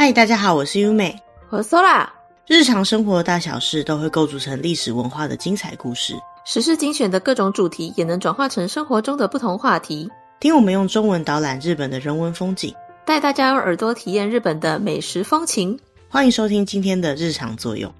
嗨，大家好，我是优美，我是 Sola。日常生活的大小事都会构筑成历史文化的精彩故事，时事精选的各种主题也能转化成生活中的不同话题。听我们用中文导览日本的人文风景，带大家用耳朵体验日本的美食风情。欢迎收听今天的日常作用。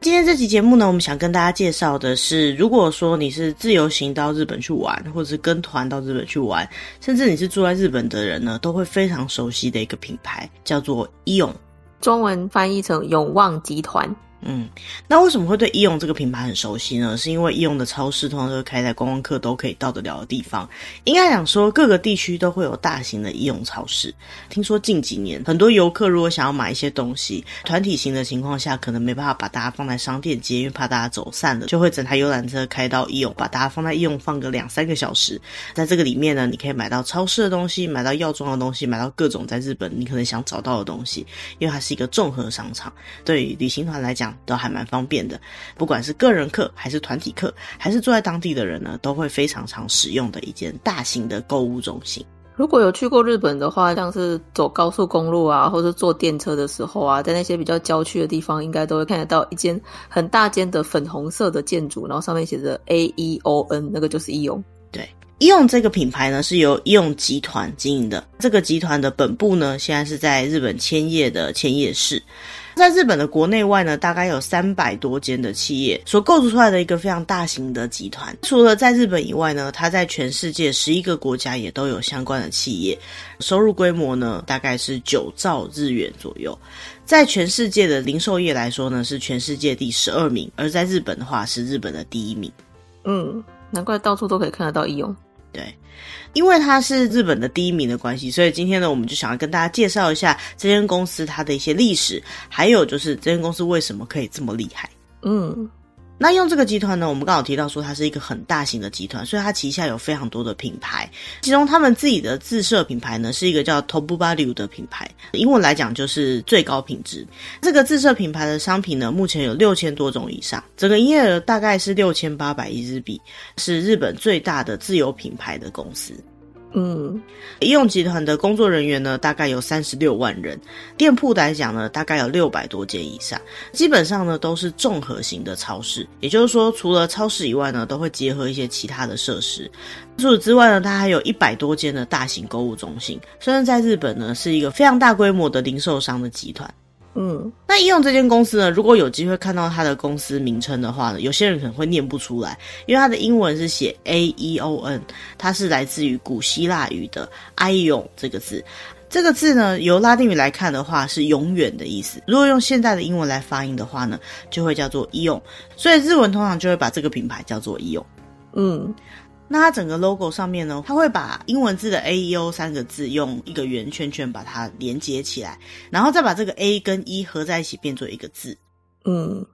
今天这期节目呢，我们想跟大家介绍的是，如果说你是自由行到日本去玩，或者是跟团到日本去玩，甚至你是住在日本的人呢，都会非常熟悉的一个品牌，叫做イオン。中文翻译成永旺集团。 嗯，那为什么会对イオン这个品牌很熟悉呢？是因为イオン的超市通常都是开在观光客都可以到得了的地方。应该讲说，各个地区都会有大型的イオン超市。听说近几年，很多游客如果想要买一些东西，团体行的情况下，可能没办法把大家放在商店街，因为怕大家走散了，就会整台游览车开到イオン，把大家放在イオン放个两三个小时。在这个里面呢，你可以买到超市的东西，买到药妆的东西，买到各种在日本你可能想找到的东西，因为它是一个综合商场。对于旅行团来讲， 都还蛮方便的，不管是个人客还是团体客，还是住在当地的人呢，都会非常常使用的一间大型的购物中心。如果有去过日本的话，像是走高速公路啊，或者坐电车的时候啊，在那些比较郊区的地方，应该都会看得到一间很大间的粉红色的建筑，然后上面写着 A E O N，那个就是イオン。对，イオン这个品牌呢，是由イオン集团经营的。这个集团的本部呢，现在是在日本千叶的千叶市。 在日本的国内外呢，大概有三百多间的企业所构筑出来的一个非常大型的集团。除了在日本以外呢，它在全世界十一个国家也都有相关的企业，收入规模呢大概是九兆日元左右。在全世界的零售业来说呢，是全世界第十二名，而在日本的话是日本的第一名。嗯，难怪到处都可以看得到イオン。 对，因为它是日本的第一名的关系，所以今天呢，我们就想要跟大家介绍一下这间公司它的一些历史，还有就是这间公司为什么可以这么厉害。嗯。那用这个集团呢，我们刚好提到说它是一个很大型的集团，所以它旗下有非常多的品牌，其中他们自己的自设品牌呢是一个叫 Top Value 的品牌，英文来讲就是最高品质。这个自设品牌的商品呢，目前有六千多种以上，整个营业额大概是六千八百亿日币，是日本最大的自有品牌的公司。嗯，イオン集团的工作人员呢，大概有三十六万人。店铺来讲呢，大概有六百多间以上。基本上呢，都是综合型的超市，也就是说，除了超市以外呢，都会结合一些其他的设施。除此之外呢，它还有一百多间的大型购物中心。虽然在日本呢，是一个非常大规模的零售商的集团。 嗯，那イオン这间公司呢，如果有机会看到它的公司名称的话呢，有些人可能会念不出来，因为它的英文是写 A E O N，它是来自于古希腊语的 Aion 这个字。这个字呢，由拉丁语来看的话是永远的意思。如果用现代的英文来发音的话呢，就会叫做イオン。所以日文通常就会把这个品牌叫做イオン。嗯。 那它整个 logo 上面呢，它会把英文字的 A E O 三个字用一个圆圈圈把它连接起来，然后再把这个 A 跟 E 合在一起变做一个字。嗯，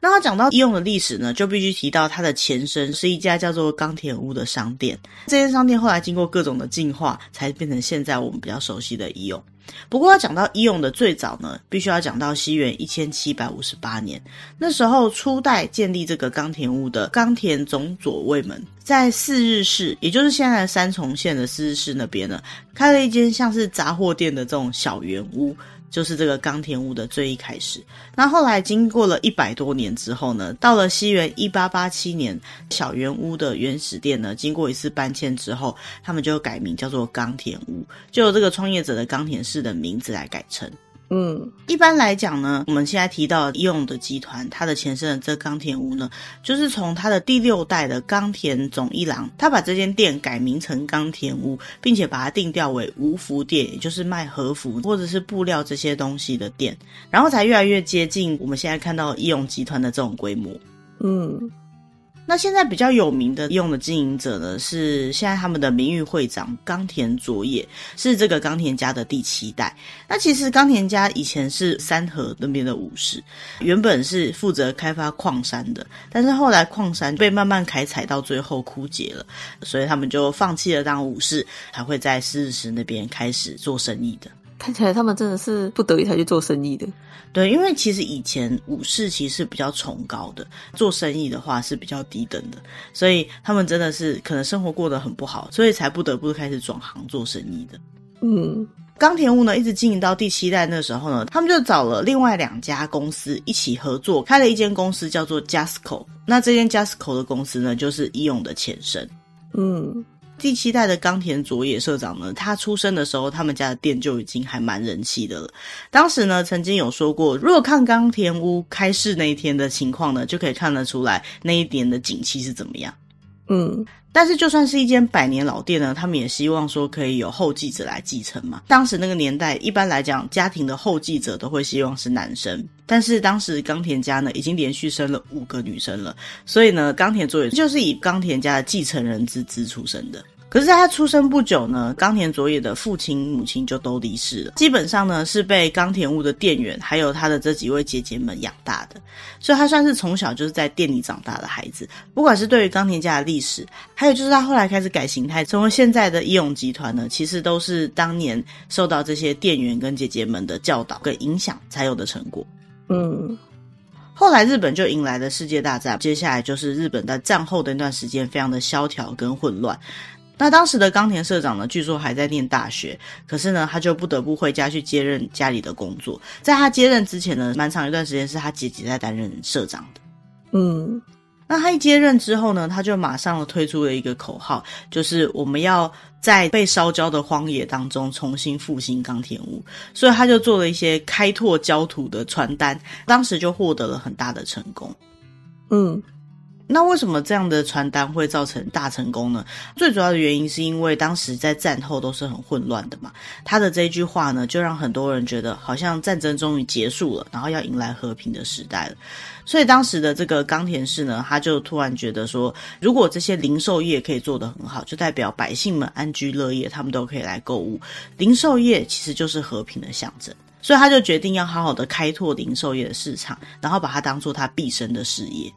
那它讲到イオン的历史呢，就必须提到它的前身是一家叫做冈田屋的商店。这间商店后来经过各种的进化，才变成现在我们比较熟悉的イオン。不过要讲到イオン的最早呢，必须要讲到西元一千七百五十八年，那时候初代建立这个冈田屋的冈田总左卫门，在四日市，也就是现在的三重县的四日市那边呢，开了一间像是杂货店的这种小圆屋。 就是这个冈田屋的最一开始，那后来经过了一百多年之后呢，到了西元一八八七年，小圆屋的原始店呢，经过一次搬迁之后，他们就改名叫做冈田屋，就由这个创业者的冈田氏的名字来改成。嗯，一般来讲呢，我们现在提到イオン的集团，它的前身的这冈田屋呢，就是从他的第六代的冈田总一郎，他把这间店改名成冈田屋，并且把它定调为无服店，也就是卖和服或者是布料这些东西的店，然后才越来越接近我们现在看到イオン集团的这种规模。嗯。 那现在比较有名的イオン的经营者呢，是现在他们的名誉会长冈田卓也，是这个冈田家的第七代。那其实冈田家以前是三河那边的武士，原本是负责开发矿山的，但是后来矿山被慢慢开采到最后枯竭了，所以他们就放弃了当武士，才会在四日市那边开始做生意的。 看起来他们真的是不得已才去做生意的。对，因为其实以前武士其实是比较崇高的，做生意的话是比较低等的，所以他们真的是可能生活过得很不好，所以才不得不开始转行做生意的。嗯，冈田屋呢，一直经营到第七代那时候呢，他们就找了另外两家公司一起合作，开了一间公司叫做 Jasco。那这间 Jasco 的公司呢，就是伊勇的前身。嗯。第七代的冈田佐野社长呢，他出生的时候，他们家的店就已经还蛮人气的了。当时呢，曾经有说过，如果看冈田屋开市那一天的情况呢，就可以看得出来那一年的景气是怎么样。嗯，但是就算是一间百年老店呢，他们也希望说可以有后继者来继承嘛。当时那个年代，一般来讲，家庭的后继者都会希望是男生。但是当时冈田家呢，已经连续生了五个女生了，所以呢，冈田佐也就是以冈田家的继承人之姿出生的。可是，在他出生不久呢，冈田佐也的父亲、母亲就都离世了。基本上呢，是被冈田屋的店员还有他的这几位姐姐们养大的，所以他算是从小就是在店里长大的孩子。不管是对于冈田家的历史，还有就是他后来开始改形态，成为现在的义勇集团呢，其实都是当年受到这些店员跟姐姐们的教导跟影响才有的成果。嗯，后来日本就迎来了世界大战，接下来就是日本在战后的那段时间非常的萧条跟混乱。那当时的冈田社长呢，据说还在念大学，可是呢，他就不得不回家去接任家里的工作。在他接任之前呢，蛮长一段时间是他姐姐在担任社长的。嗯，那他一接任之后呢，他就马上推出了一个口号，就是我们要在被烧焦的荒野当中重新复兴冈田屋。所以他就做了一些开拓焦土的传单，当时就获得了很大的成功。嗯。那为什么这样的传单会造成大成功呢？最主要的原因是因为当时在战后都是很混乱的嘛。他的这句话呢，就让很多人觉得好像战争终于结束了，然后要迎来和平的时代了。所以当时的这个冈田市呢，他就突然觉得说，如果这些零售业可以做得很好，就代表百姓们安居乐业，他们都可以来购物。零售业其实就是和平的象征，所以他就决定要好好的开拓零售业的市场，然后把它当做他毕生的事业。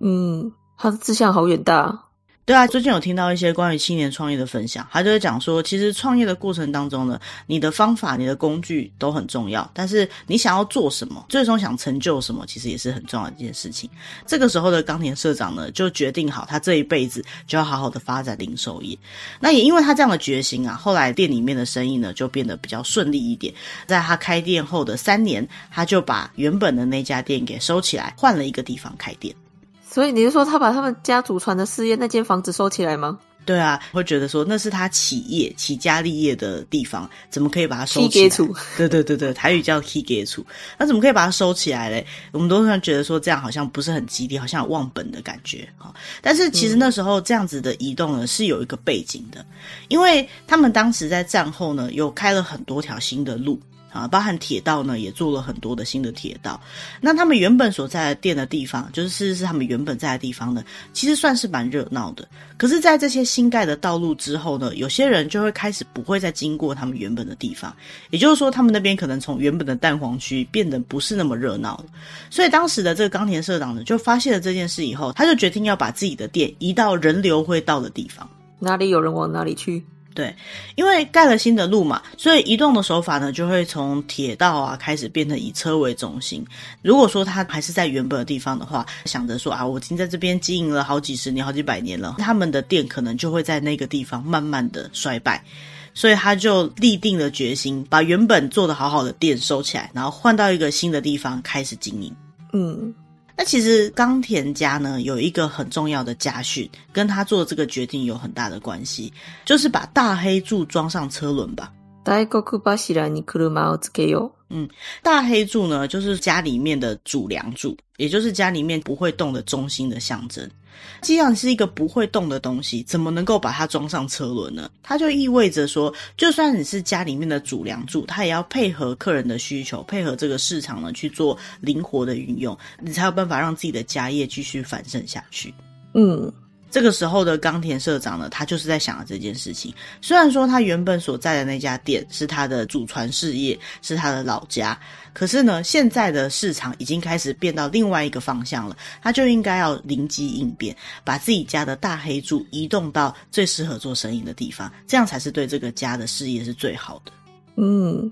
嗯，他的志向好远大。对啊，最近有听到一些关于青年创业的分享，他就会讲说，其实创业的过程当中呢，你的方法、你的工具都很重要，但是你想要做什么，最终想成就什么，其实也是很重要的一件事情。这个时候的冈田社长呢，就决定好，他这一辈子就要好好的发展零售业。那也因为他这样的决心啊，后来店里面的生意呢，就变得比较顺利一点。在他开店后的三年，他就把原本的那家店给收起来，换了一个地方开店。所以你是说他把他们家祖传的事业那间房子收起来吗？对啊，会觉得说那是他起业、起家立业的地方，怎么可以把它收起来？对对对对，台语叫 “key get 那怎么可以把它收起来嘞？我们都常觉得说这样好像不是很吉利，好像有忘本的感觉。但是其实那时候这样子的移动呢，是有一个背景的，因为他们当时在战后呢，有开了很多条新的路。啊，包含铁道呢，也做了很多的新的铁道。那他们原本所在的店的地方，就是事实是他们原本在的地方呢，其实算是蛮热闹的。可是，在这些新盖的道路之后呢，有些人就会开始不会再经过他们原本的地方，也就是说，他们那边可能从原本的蛋黄区变得不是那么热闹了。所以，当时的这个冈田社长呢，就发现了这件事以后，他就决定要把自己的店移到人流会到的地方，哪里有人往哪里去。对，因为盖了新的路嘛，所以移动的手法呢，就会从铁道啊开始变成以车为中心。如果说他还是在原本的地方的话，想着说啊，我已经在这边经营了好几十年、好几百年了，他们的店可能就会在那个地方慢慢的衰败，所以他就立定了决心，把原本做得好好的店收起来，然后换到一个新的地方开始经营。嗯。那其实冈田家呢，有一个很重要的家训，跟他做这个决定有很大的关系，就是把大黑柱装上车轮吧。嗯，大黑柱呢，就是家里面的主梁柱，也就是家里面不会动的中心的象征。既然是一个不会动的东西，怎么能够把它装上车轮呢？它就意味着说，就算你是家里面的主梁柱，它也要配合客人的需求，配合这个市场呢去做灵活的运用，你才有办法让自己的家业继续繁盛下去。嗯。这个时候的冈田社长呢，他就是在想着这件事情。虽然说他原本所在的那家店是他的祖传事业，是他的老家，可是呢，现在的市场已经开始变到另外一个方向了，他就应该要灵机应变，把自己家的大黑柱移动到最适合做生意的地方，这样才是对这个家的事业是最好的。嗯。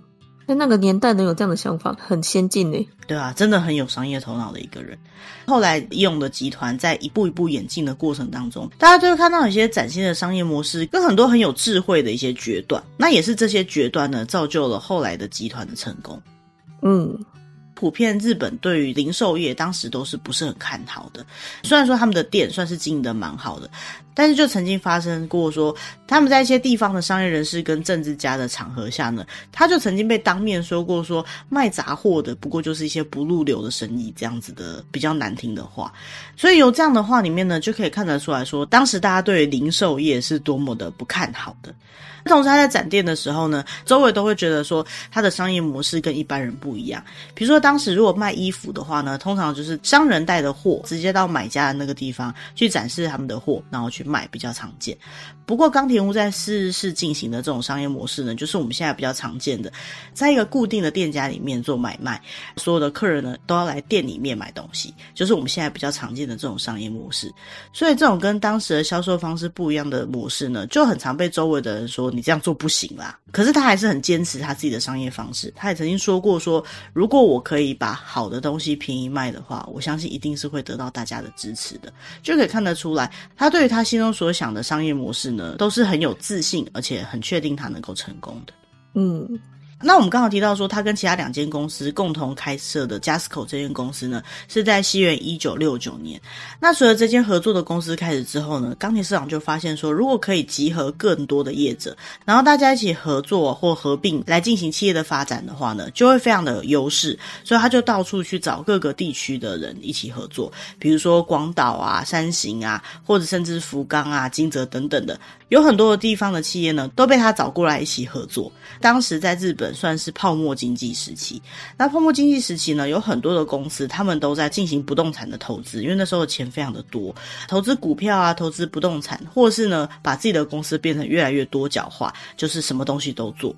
那那个年代能有这样的想法，很先进呢。对啊，真的很有商业头脑的一个人。后来宜永的集团在一步一步演进的过程当中，大家就会看到一些崭新的商业模式，跟很多很有智慧的一些决断。那也是这些决断呢，造就了后来的集团的成功。嗯。普遍日本对于零售业当时都是不是很看好的，虽然说他们的店算是经营的蛮好的，但是就曾经发生过说他们在一些地方的商业人士跟政治家的场合下呢，他就曾经被当面说过说卖杂货的不过就是一些不入流的生意这样子的比较难听的话，所以由这样的话里面呢，就可以看得出来说当时大家对零售业是多么的不看好的。同时他在展店的时候呢，周围都会觉得说他的商业模式跟一般人不一样。比如说当时如果卖衣服的话呢，通常就是商人带的货直接到买家的那个地方去展示他们的货，然后去卖，比较常见。不过冈田屋在试市进行的这种商业模式呢，就是我们现在比较常见的，在一个固定的店家里面做买卖，所有的客人呢都要来店里面买东西，就是我们现在比较常见的这种商业模式。所以这种跟当时的销售方式不一样的模式呢，就很常被周围的人说。你这样做不行啦，可是他还是很坚持他自己的商业方式。他也曾经说过说，如果我可以把好的东西便宜卖的话，我相信一定是会得到大家的支持的。就可以看得出来，他对于他心中所想的商业模式呢，都是很有自信，而且很确定它能够成功的。嗯。那我们刚好提到说，他跟其他两间公司共同开设的 Jasco 这间公司呢，是在西元一九六九年。那随着这间合作的公司开始之后呢，钢铁社长就发现说，如果可以集合更多的业者，然后大家一起合作或合并来进行企业的发展的话呢，就会非常的有优势。所以他就到处去找各个地区的人一起合作，比如说广岛啊、山形啊，或者甚至福冈啊、金泽等等的。有很多的地方的企业呢，都被他找过来一起合作。当时在日本算是泡沫经济时期。那泡沫经济时期呢，有很多的公司，他们都在进行不动产的投资，因为那时候的钱非常的多，投资股票啊，投资不动产，或是呢，把自己的公司变成越来越多角化，就是什么东西都做。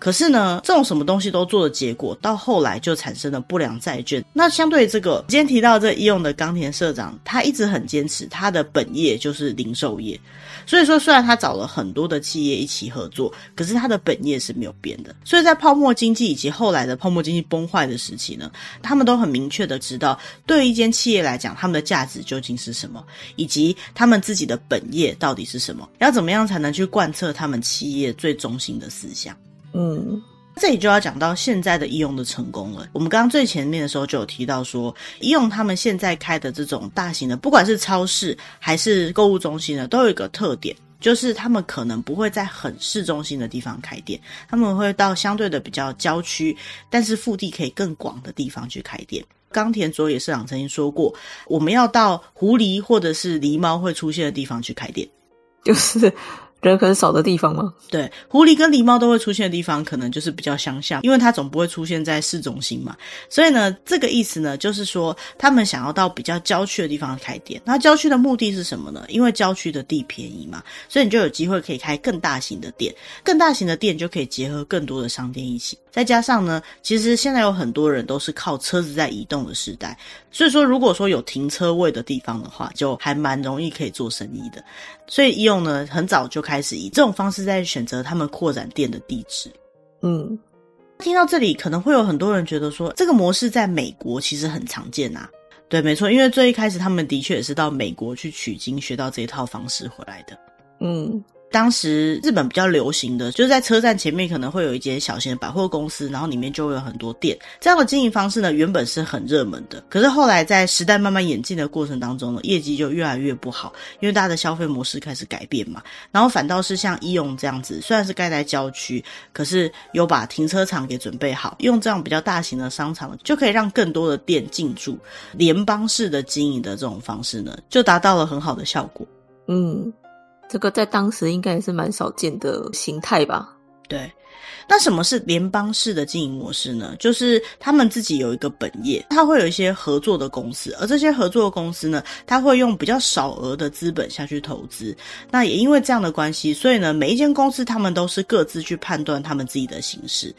可是呢，这种什么东西都做的结果，到后来就产生了不良债券。那相对于这个，今天提到这宜永的冈田社长，他一直很坚持他的本业就是零售业。所以说，虽然他找了很多的企业一起合作，可是他的本业是没有变的。所以在泡沫经济以及后来的泡沫经济崩坏的时期呢，他们都很明确的知道，对于一间企业来讲，他们的价值究竟是什么，以及他们自己的本业到底是什么，要怎么样才能去贯彻他们企业最中心的思想。嗯，这里就要讲到现在的宜永的成功了。我们刚刚最前面的时候就有提到说，宜永他们现在开的这种大型的，不管是超市还是购物中心呢，都有一个特点，就是他们可能不会在很市中心的地方开店，他们会到相对的比较郊区，但是腹地可以更广的地方去开店。冈田卓也社长曾经说过，我们要到狐狸或者是狸猫会出现的地方去开店，就是。人很少的地方吗？对，狐狸跟狸猫都会出现的地方，可能就是比较相像，因为它总不会出现在市中心嘛。所以呢，这个意思呢，就是说他们想要到比较郊区的地方开店。那郊区的目的是什么呢？因为郊区的地便宜嘛，所以你就有机会可以开更大型的店。更大型的店就可以结合更多的商店一起。再加上呢，其实现在有很多人都是靠车子在移动的时代，所以说如果说有停车位的地方的话，就还蛮容易可以做生意的。所以宜永呢，很早就开始以这种方式在选择他们扩展店的地址。嗯，听到这里，可能会有很多人觉得说，这个模式在美国其实很常见啊。对，没错，因为最一开始他们的确也是到美国去取经，学到这一套方式回来的。嗯。当时日本比较流行的就是在车站前面可能会有一间小型的百货公司，然后里面就会有很多店。这样的经营方式呢，原本是很热门的。可是后来在时代慢慢演进的过程当中呢，业绩就越来越不好，因为大家的消费模式开始改变嘛。然后反倒是像宜永这样子，虽然是盖在郊区，可是有把停车场给准备好，用这样比较大型的商场，就可以让更多的店进驻。联邦式的经营的这种方式呢，就达到了很好的效果。嗯。这个在当时应该也是蛮少见的形态吧？对。那什么是联邦式的经营模式呢？就是他们自己有一个本业，他会有一些合作的公司，而这些合作的公司呢，他会用比较少额的资本下去投资。那也因为这样的关系，所以呢，每一间公司他们都是各自去判断他们自己的形势。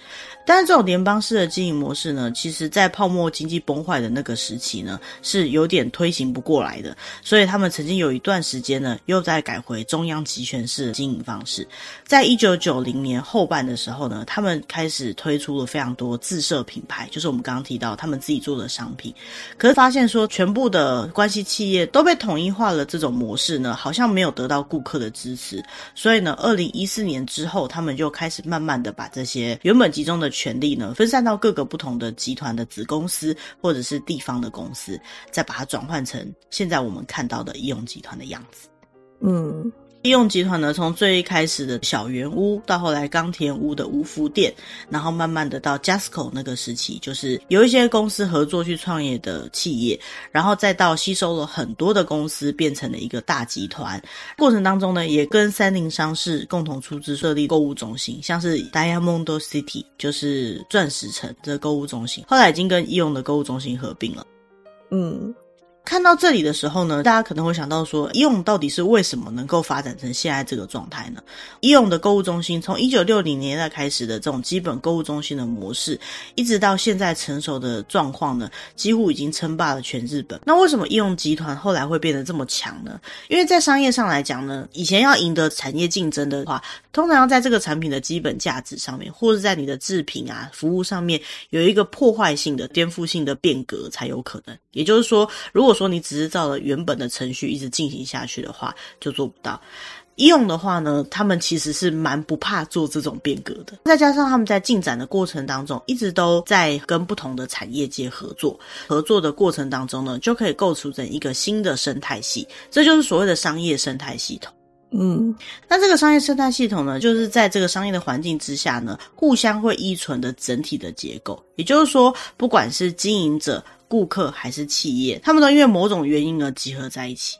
但是这种联邦式的经营模式呢，其实在泡沫经济崩坏的那个时期呢，是有点推行不过来的。所以他们曾经有一段时间呢，又在改回中央集权式的经营方式。在一九九零年后半的时候然后呢，他们开始推出了非常多自设品牌，就是我们刚刚提到他们自己做的商品。可是发现说，全部的关系企业都被统一化了，这种模式呢，好像没有得到顾客的支持。所以呢，二零一四年之后，他们就开始慢慢的把这些原本集中的权力呢，分散到各个不同的集团的子公司或者是地方的公司，再把它转换成现在我们看到的义用集团的样子。嗯。义用集团呢，从最一开始的小圆屋，到后来冈田屋的屋福店，然后慢慢的到 JASCO 那个时期，就是有一些公司合作去创业的企业，然后再到吸收了很多的公司，变成了一个大集团。过程当中呢，也跟三菱商事共同出资设立购物中心，像是 Diamond City，就是钻石城这个购物中心，后来已经跟义用的购物中心合并了。嗯。看到这里的时候呢，大家可能会想到说，义用到底是为什么能够发展成现在这个状态呢？义用的购物中心从一九六零年代开始的这种基本购物中心的模式，一直到现在成熟的状况呢，几乎已经称霸了全日本。那为什么义用集团后来会变得这么强呢？因为在商业上来讲呢，以前要赢得产业竞争的话，通常要在这个产品的基本价值上面，或是在你的制品啊、服务上面有一个破坏性的、颠覆性的变革才有可能。也就是说，如果说你只是照着原本的程序一直进行下去的话，就做不到。医用的话呢，他们其实是蛮不怕做这种变革的。再加上他们在进展的过程当中，一直都在跟不同的产业界合作。合作的过程当中呢，就可以构筑成一个新的生态系，这就是所谓的商业生态系统。嗯，那这个商业生态系统呢，就是在这个商业的环境之下呢，互相会依存的整体的结构。也就是说，不管是经营者、顾客还是企业，他们都因为某种原因而集合在一起。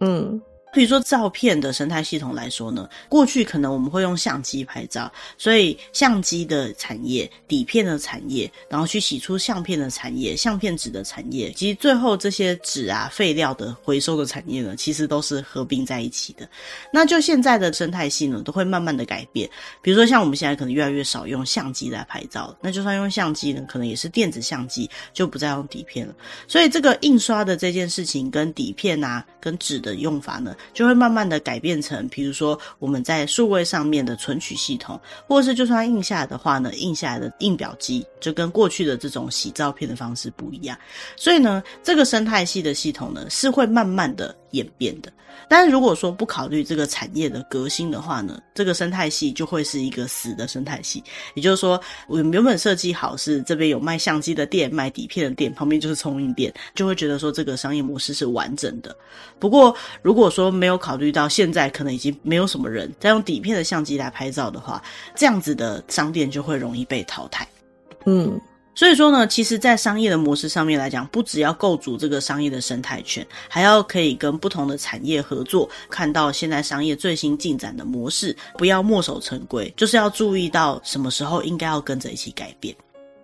嗯。比如说照片的生态系统来说呢，过去可能我们会用相机拍照，所以相机的产业、底片的产业，然后去洗出相片的产业、相片纸的产业，及最后这些纸啊废料的回收的产业呢，其实都是合并在一起的。那就现在的生态系呢，都会慢慢的改变。比如说像我们现在可能越来越少用相机来拍照，那就算用相机呢，可能也是电子相机，就不再用底片了。所以这个印刷的这件事情跟底片啊、跟纸的用法呢，就会慢慢的改变成，比如说我们在数位上面的存取系统，或者是就算印下来的话呢，印下来的印表机就跟过去的这种洗照片的方式不一样。所以呢，这个生态系的系统呢，是会慢慢的演变的。但是如果说不考虑这个产业的革新的话呢，这个生态系就会是一个死的生态系。也就是说，我原本设计好是这边有卖相机的店、卖底片的店，旁边就是冲印店，就会觉得说这个商业模式是完整的。不过，如果说没有考虑到现在可能已经没有什么人在用底片的相机来拍照的话，这样子的商店就会容易被淘汰。嗯。所以说呢，其实，在商业的模式上面来讲，不只要构筑这个商业的生态圈，还要可以跟不同的产业合作，看到现在商业最新进展的模式，不要墨守成规，就是要注意到什么时候应该要跟着一起改变。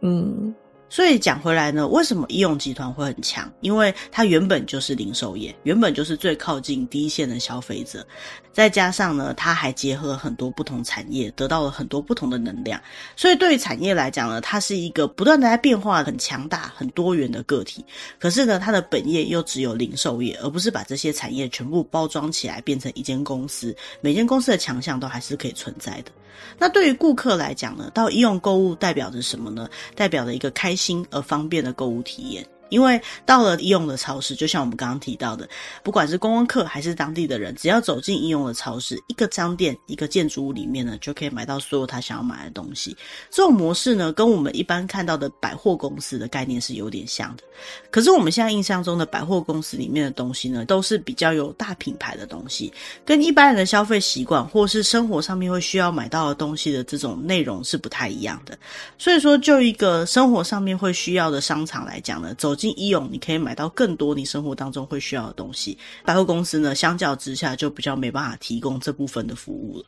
嗯。所以讲回来呢，为什么义用集团会很强？因为它原本就是零售业，原本就是最靠近第一线的消费者，再加上呢，它还结合了很多不同产业，得到了很多不同的能量。所以对于产业来讲呢，它是一个不断的在变化、很强大、很多元的个体。可是呢，它的本业又只有零售业，而不是把这些产业全部包装起来变成一间公司。每间公司的强项都还是可以存在的。那对于顾客来讲呢，到义用购物代表着什么呢？代表着一个开心而方便的购物体验。因为到了义用的超市，就像我们刚刚提到的，不管是观光客还是当地的人，只要走进义用的超市，一个商店、一个建筑物里面呢，就可以买到所有他想要买的东西。这种模式呢，跟我们一般看到的百货公司的概念是有点像的。可是我们现在印象中的百货公司里面的东西呢，都是比较有大品牌的东西，跟一般人的消费习惯或是生活上面会需要买到的东西的这种内容是不太一样的。所以说，就一个生活上面会需要的商场来讲呢，走进义用，你可以买到更多你生活当中会需要的东西。百货公司呢，相较之下就比较没办法提供这部分的服务了。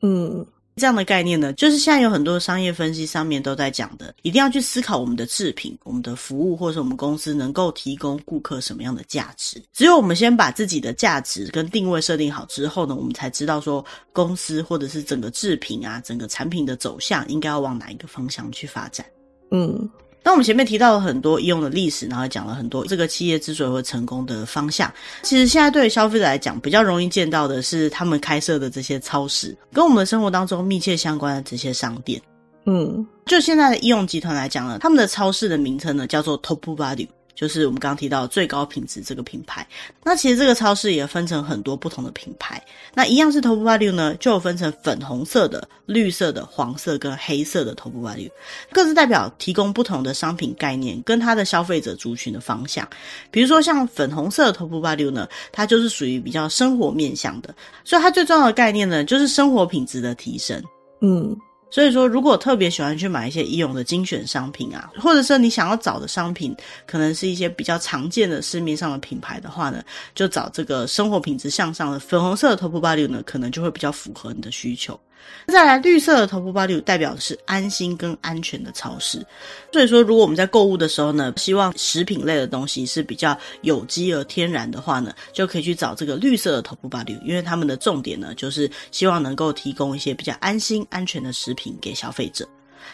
嗯，这样的概念呢，就是现在有很多商业分析上面都在讲的，一定要去思考我们的制品、我们的服务，或者是我们公司能够提供顾客什么样的价值。只有我们先把自己的价值跟定位设定好之后呢，我们才知道说公司或者是整个制品啊、整个产品的走向应该要往哪一个方向去发展。嗯。那我们前面提到了很多医用的历史，然后讲了很多这个企业之所以会成功的方向。其实现在对于消费者来讲，比较容易见到的是他们开设的这些超市，跟我们的生活当中密切相关的这些商店。嗯，就现在的医用集团来讲呢，他们的超市的名称呢叫做 Top Value。就是我们刚刚提到最高品质这个品牌，那其实这个超市也分成很多不同的品牌。那一样是 Top Value 呢，就分成粉红色的、绿色的、黄色跟黑色的 Top Value，各自代表提供不同的商品概念跟它的消费者族群的方向。比如说像粉红色的 Top Value 呢，它就是属于比较生活面向的，所以它最重要的概念呢，就是生活品质的提升。嗯。所以说，如果特别喜欢去买一些医用的精选商品啊，或者是你想要找的商品，可能是一些比较常见的市面上的品牌的话呢，就找这个生活品质向上的粉红色的 Top Value 呢，可能就会比较符合你的需求。再来，绿色的头部 Value 代表的是安心跟安全的超市。所以说，如果我们在购物的时候呢，希望食品类的东西是比较有机而天然的话呢，就可以去找这个绿色的头部 Value，因为他们的重点呢，就是希望能够提供一些比较安心安全的食品给消费者。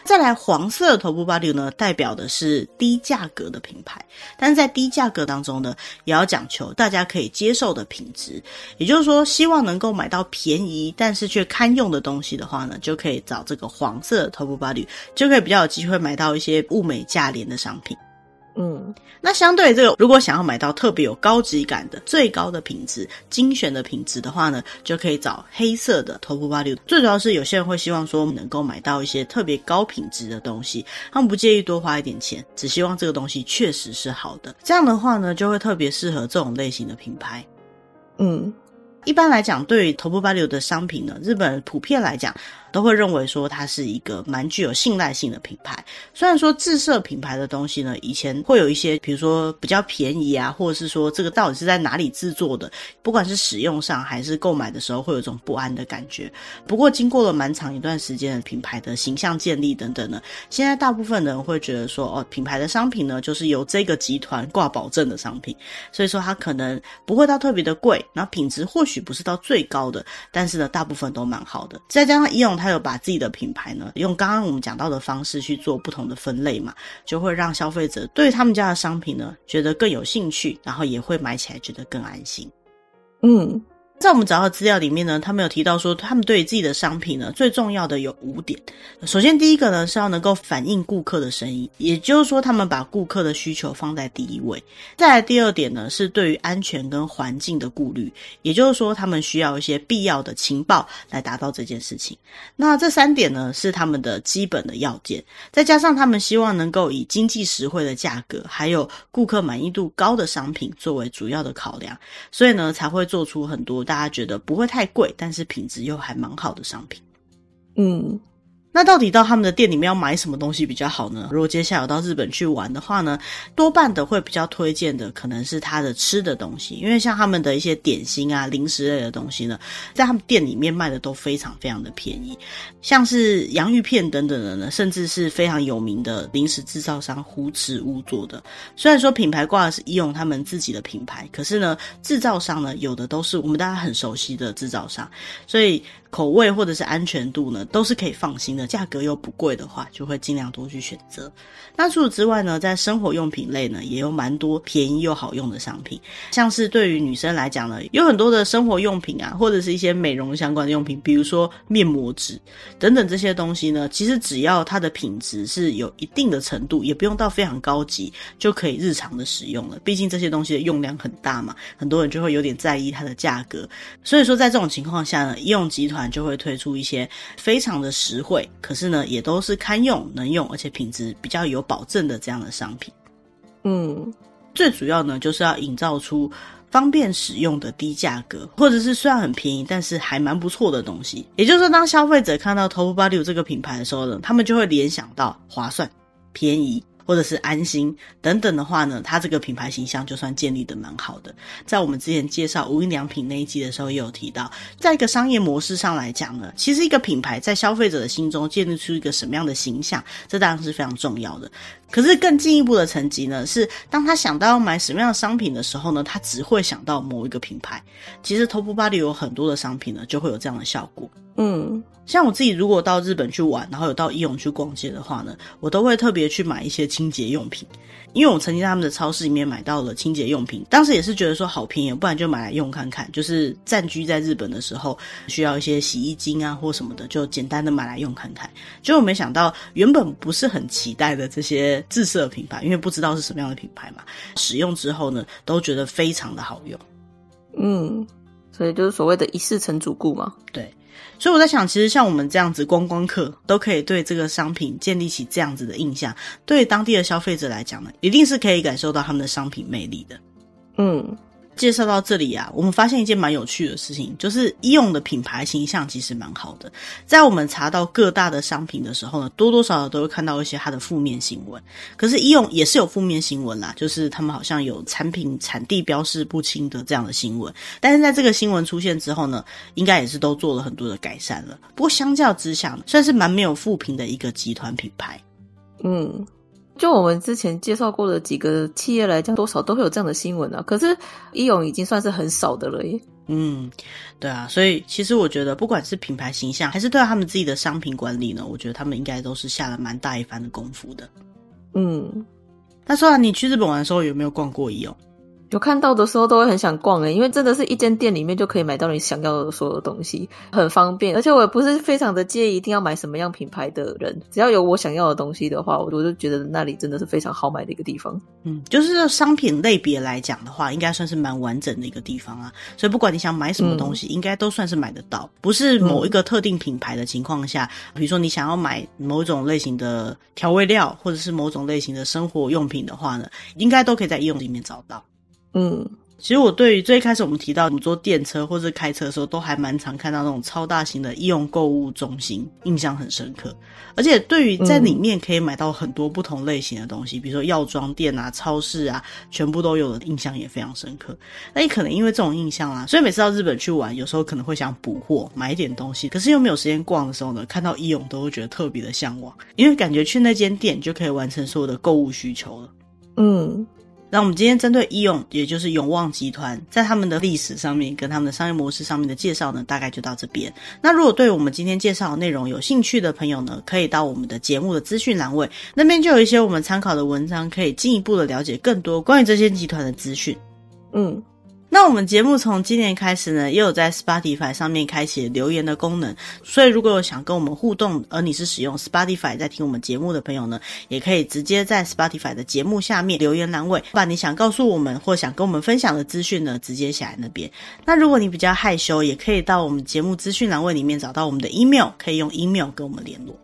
再来，黄色的头部 value 呢，代表的是低价格的品牌，但是在低价格当中呢，也要讲求大家可以接受的品质，也就是说，希望能够买到便宜但是却堪用的东西的话呢，就可以找这个黄色的头部 value 就可以比较有机会买到一些物美价廉的商品。嗯，那相对这个，如果想要买到特别有高级感的、最高的品质、精选的品质的话呢，就可以找黑色的 Top Value。最主要是有些人会希望说能够买到一些特别高品质的东西，他们不介意多花一点钱，只希望这个东西确实是好的。这样的话呢，就会特别适合这种类型的品牌。嗯，一般来讲，对于 Top Value 的商品呢，日本普遍来讲，都会认为说它是一个蛮具有信赖性的品牌。虽然说自设品牌的东西呢，以前会有一些，比如说比较便宜啊，或者是说这个到底是在哪里制作的，不管是使用上还是购买的时候，会有一种不安的感觉。不过经过了蛮长一段时间的品牌的形象建立等等呢，现在大部分人会觉得说，哦，品牌的商品呢，就是由这个集团挂保证的商品，所以说它可能不会到特别的贵，然后品质或许不是到最高的，但是呢，大部分都蛮好的。再加上医用。他有把自己的品牌呢，用刚刚我们讲到的方式去做不同的分类嘛，就会让消费者对他们家的商品呢觉得更有兴趣，然后也会买起来觉得更安心。嗯。在我们找到资料里面呢，他们有提到说，他们对于自己的商品呢，最重要的有五点。首先，第一个呢是要能够反映顾客的声音，也就是说，他们把顾客的需求放在第一位。再来，第二点呢是对于安全跟环境的顾虑，也就是说，他们需要一些必要的情报来达到这件事情。那这三点呢是他们的基本的要件，再加上他们希望能够以经济实惠的价格，还有顾客满意度高的商品作为主要的考量，所以呢才会做出很多大家觉得不会太贵，但是品质又还蛮好的商品。嗯。那到底到他们的店里面要买什么东西比较好呢？如果接下来有到日本去玩的话呢，多半的会比较推荐的可能是他的吃的东西，因为像他们的一些点心啊、零食类的东西呢，在他们店里面卖的都非常非常的便宜，像是洋芋片等等的呢，甚至是非常有名的零食制造商胡池屋做的。虽然说品牌挂的是医用他们自己的品牌，可是呢，制造商呢有的都是我们大家很熟悉的制造商，所以。口味或者是安全度呢，都是可以放心的。价格又不贵的话，就会尽量多去选择。那除此之外呢，在生活用品类呢，也有蛮多便宜又好用的商品。像是对于女生来讲呢，有很多的生活用品啊，或者是一些美容相关的用品，比如说面膜纸等等这些东西呢，其实只要它的品质是有一定的程度，也不用到非常高级，就可以日常的使用了。毕竟这些东西的用量很大嘛，很多人就会有点在意它的价格。所以说，在这种情况下呢，医用集团。就会推出一些非常的实惠，可是呢，也都是堪用、能用，而且品质比较有保证的这样的商品。嗯，最主要呢，就是要营造出方便使用的低价格，或者是虽然很便宜，但是还蛮不错的东西。也就是说，当消费者看到 Top Value 这个品牌的时候呢，他们就会联想到划算、便宜。或者是安心等等的话呢，它这个品牌形象就算建立的蛮好的。在我们之前介绍无印良品那一集的时候，也有提到，在一个商业模式上来讲呢，其实一个品牌在消费者的心中建立出一个什么样的形象，这当然是非常重要的。可是更进一步的层级呢，是当他想到要买什么样的商品的时候呢，他只会想到某一个品牌。其实 Top Body 有很多的商品呢，就会有这样的效果。嗯。像我自己如果到日本去玩，然后有到伊勇去逛街的话呢，我都会特别去买一些清洁用品，因为我曾经在他们的超市里面买到了清洁用品，当时也是觉得说好便宜，不然就买来用看看。就是暂居在日本的时候，需要一些洗衣精啊或什么的，就简单的买来用看看。结果没想到原本不是很期待的这些自设品牌，因为不知道是什么样的品牌嘛，使用之后呢，都觉得非常的好用。嗯，所以就是所谓的一试成主顾嘛。对。所以我在想，其实像我们这样子观光客，都可以对这个商品建立起这样子的印象。对当地的消费者来讲呢，一定是可以感受到他们的商品魅力的。嗯。介绍到这里啊，我们发现一件蛮有趣的事情，就是医用的品牌形象其实蛮好的。在我们查到各大的商品的时候呢，多多少少都会看到一些它的负面新闻。可是医用也是有负面新闻啦，就是他们好像有产品产地标示不清的这样的新闻。但是在这个新闻出现之后呢，应该也是都做了很多的改善了。不过相较之下，算是蛮没有负评的一个集团品牌。嗯。就我们之前介绍过的几个企业来讲，多少都会有这样的新闻啊。可是一勇已经算是很少的了耶。嗯，对啊，所以其实我觉得，不管是品牌形象，还是对他们自己的商品管理呢，我觉得他们应该都是下了蛮大一番的功夫的。嗯，那说啊你去日本玩的时候，有没有逛过一勇？有看到的时候都会很想逛诶，因为真的是一间店里面就可以买到你想要的所有东西，很方便。而且我也不是非常的介意一定要买什么样品牌的人，只要有我想要的东西的话，我我就觉得那里真的是非常好买的一个地方。嗯，就是商品类别来讲的话，应该算是蛮完整的一个地方啊。所以不管你想买什么东西，嗯、应该都算是买得到，不是某一个特定品牌的情况下，嗯、比如说你想要买某种类型的调味料，或者是某种类型的生活用品的话呢，应该都可以在应用里面找到。嗯。其实我对于最开始我们提到，我们坐电车或者开车的时候，都还蛮常看到那种超大型的医用购物中心，印象很深刻。而且对于在里面可以买到很多不同类型的东西，嗯、比如说药妆店啊、超市啊，全部都有的印象也非常深刻。那你可能因为这种印象啊，所以每次到日本去玩，有时候可能会想补货买一点东西，可是又没有时间逛的时候呢，看到医勇都会觉得特别的向往，因为感觉去那间店就可以完成所有的购物需求了。嗯。那我们今天针对伊勇，也就是永旺集团，在他们的历史上面跟他们的商业模式上面的介绍呢，大概就到这边。那如果对我们今天介绍的内容有兴趣的朋友呢，可以到我们的节目的资讯栏位，那边就有一些我们参考的文章，可以进一步的了解更多关于这些集团的资讯。嗯。那我们节目从今年开始呢，也有在 Spotify 上面开启留言的功能，所以如果有想跟我们互动，而你是使用 Spotify 在听我们节目的朋友呢，也可以直接在 Spotify 的节目下面留言栏位，把你想告诉我们或想跟我们分享的资讯呢，直接写在那边。那如果你比较害羞，也可以到我们节目资讯栏位里面找到我们的 email，可以用 email 跟我们联络。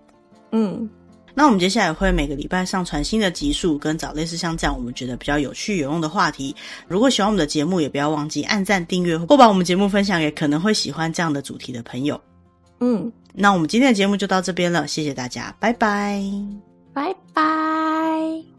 嗯。那我们接下来会每个礼拜上传新的集数，跟找类似像这样我们觉得比较有趣有用的话题。如果喜欢我们的节目，也不要忘记按赞、订阅或把我们节目分享给可能会喜欢这样的主题的朋友。嗯，那我们今天的节目就到这边了，谢谢大家，拜拜，拜拜。